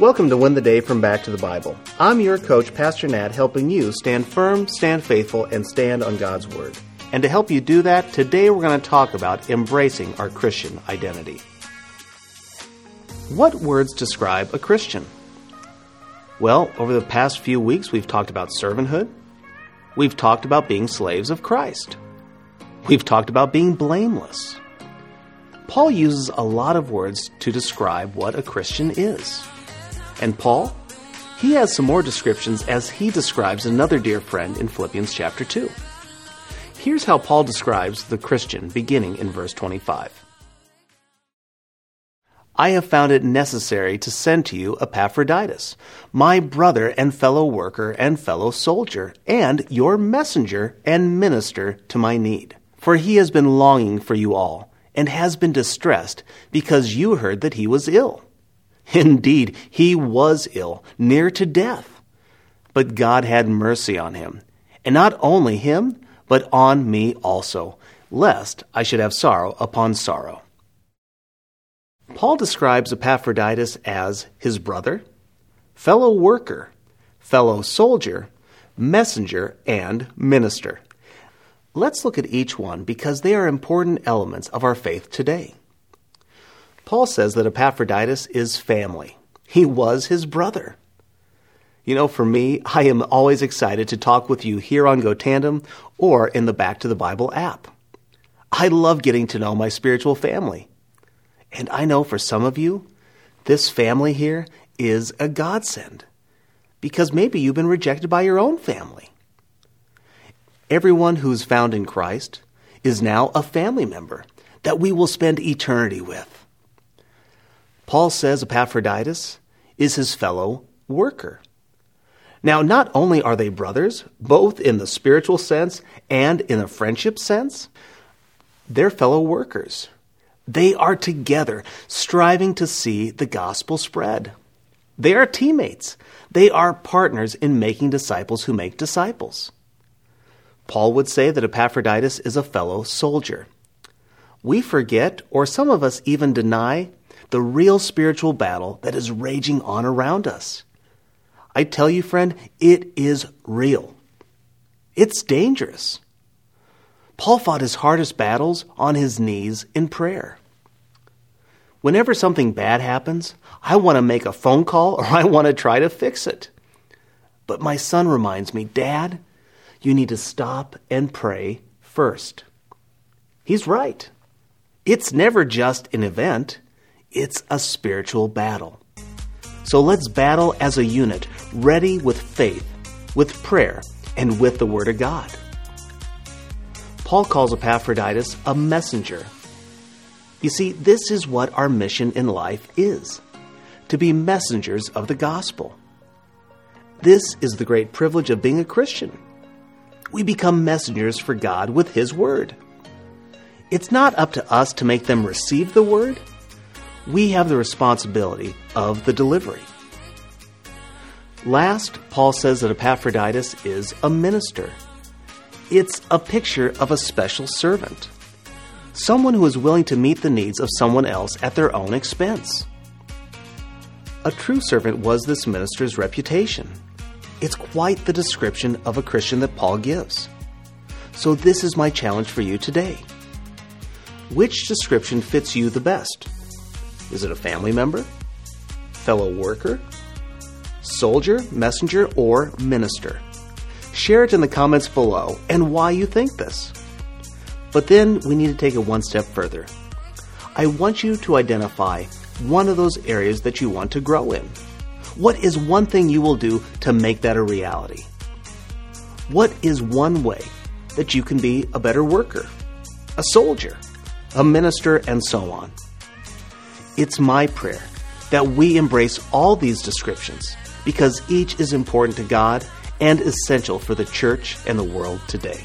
Welcome to Win the Day from Back to the Bible. I'm your coach, Pastor Nat, helping you stand firm, stand faithful, and stand on God's Word. And to help you do that, today we're going to talk about embracing our Christian identity. What words describe a Christian? Well, over the past few weeks, we've talked about servanthood. We've talked about being slaves of Christ. We've talked about being blameless. Paul uses a lot of words to describe what a Christian is. And Paul? He has some more descriptions as he describes another dear friend in Philippians chapter 2. Here's how Paul describes the Christian beginning in verse 25. I have found it necessary to send to you Epaphroditus, my brother and fellow worker and fellow soldier, and your messenger and minister to my need. For he has been longing for you all, and has been distressed because you heard that he was ill. Indeed, he was ill, near to death. But God had mercy on him, and not only him, but on me also, lest I should have sorrow upon sorrow. Paul describes Epaphroditus as his brother, fellow worker, fellow soldier, messenger, and minister. Let's look at each one because they are important elements of our faith today. Paul says that Epaphroditus is family. He was his brother. You know, for me, I am always excited to talk with you here on Go Tandem or in the Back to the Bible app. I love getting to know my spiritual family. And I know for some of you, this family here is a godsend because maybe you've been rejected by your own family. Everyone who's found in Christ is now a family member that we will spend eternity with. Paul says Epaphroditus is his fellow worker. Now, not only are they brothers, both in the spiritual sense and in a friendship sense, they're fellow workers. They are together, striving to see the gospel spread. They are teammates. They are partners in making disciples who make disciples. Paul would say that Epaphroditus is a fellow soldier. We forget, or some of us even deny, the real spiritual battle that is raging on around us. I tell you, friend, it is real. It's dangerous. Paul fought his hardest battles on his knees in prayer. Whenever something bad happens, I want to make a phone call or I want to try to fix it. But my son reminds me, Dad, you need to stop and pray first. He's right. It's never just an event, it's a spiritual battle. So let's battle as a unit, ready with faith, with prayer, and with the Word of God. Paul calls Epaphroditus a messenger. You see, this is what our mission in life is to be messengers of the gospel. This is the great privilege of being a Christian. We become messengers for God with His Word. It's not up to us to make them receive the Word we have the responsibility of the delivery. Last, Paul says that Epaphroditus is a minister. It's a picture of a special servant, someone who is willing to meet the needs of someone else at their own expense. A true servant was this minister's reputation. It's quite the description of a Christian that Paul gives. So, this is my challenge for you today. Which description fits you the best? Is it a family member? Fellow worker? Soldier, messenger, or minister? Share it in the comments below and why you think this. But then we need to take it one step further. I want you to identify one of those areas that you want to grow in. What is one thing you will do to make that a reality? What is one way that you can be a better worker, a soldier, a minister, and so on? It's my prayer that we embrace all these descriptions because each is important to God and essential for the church and the world today.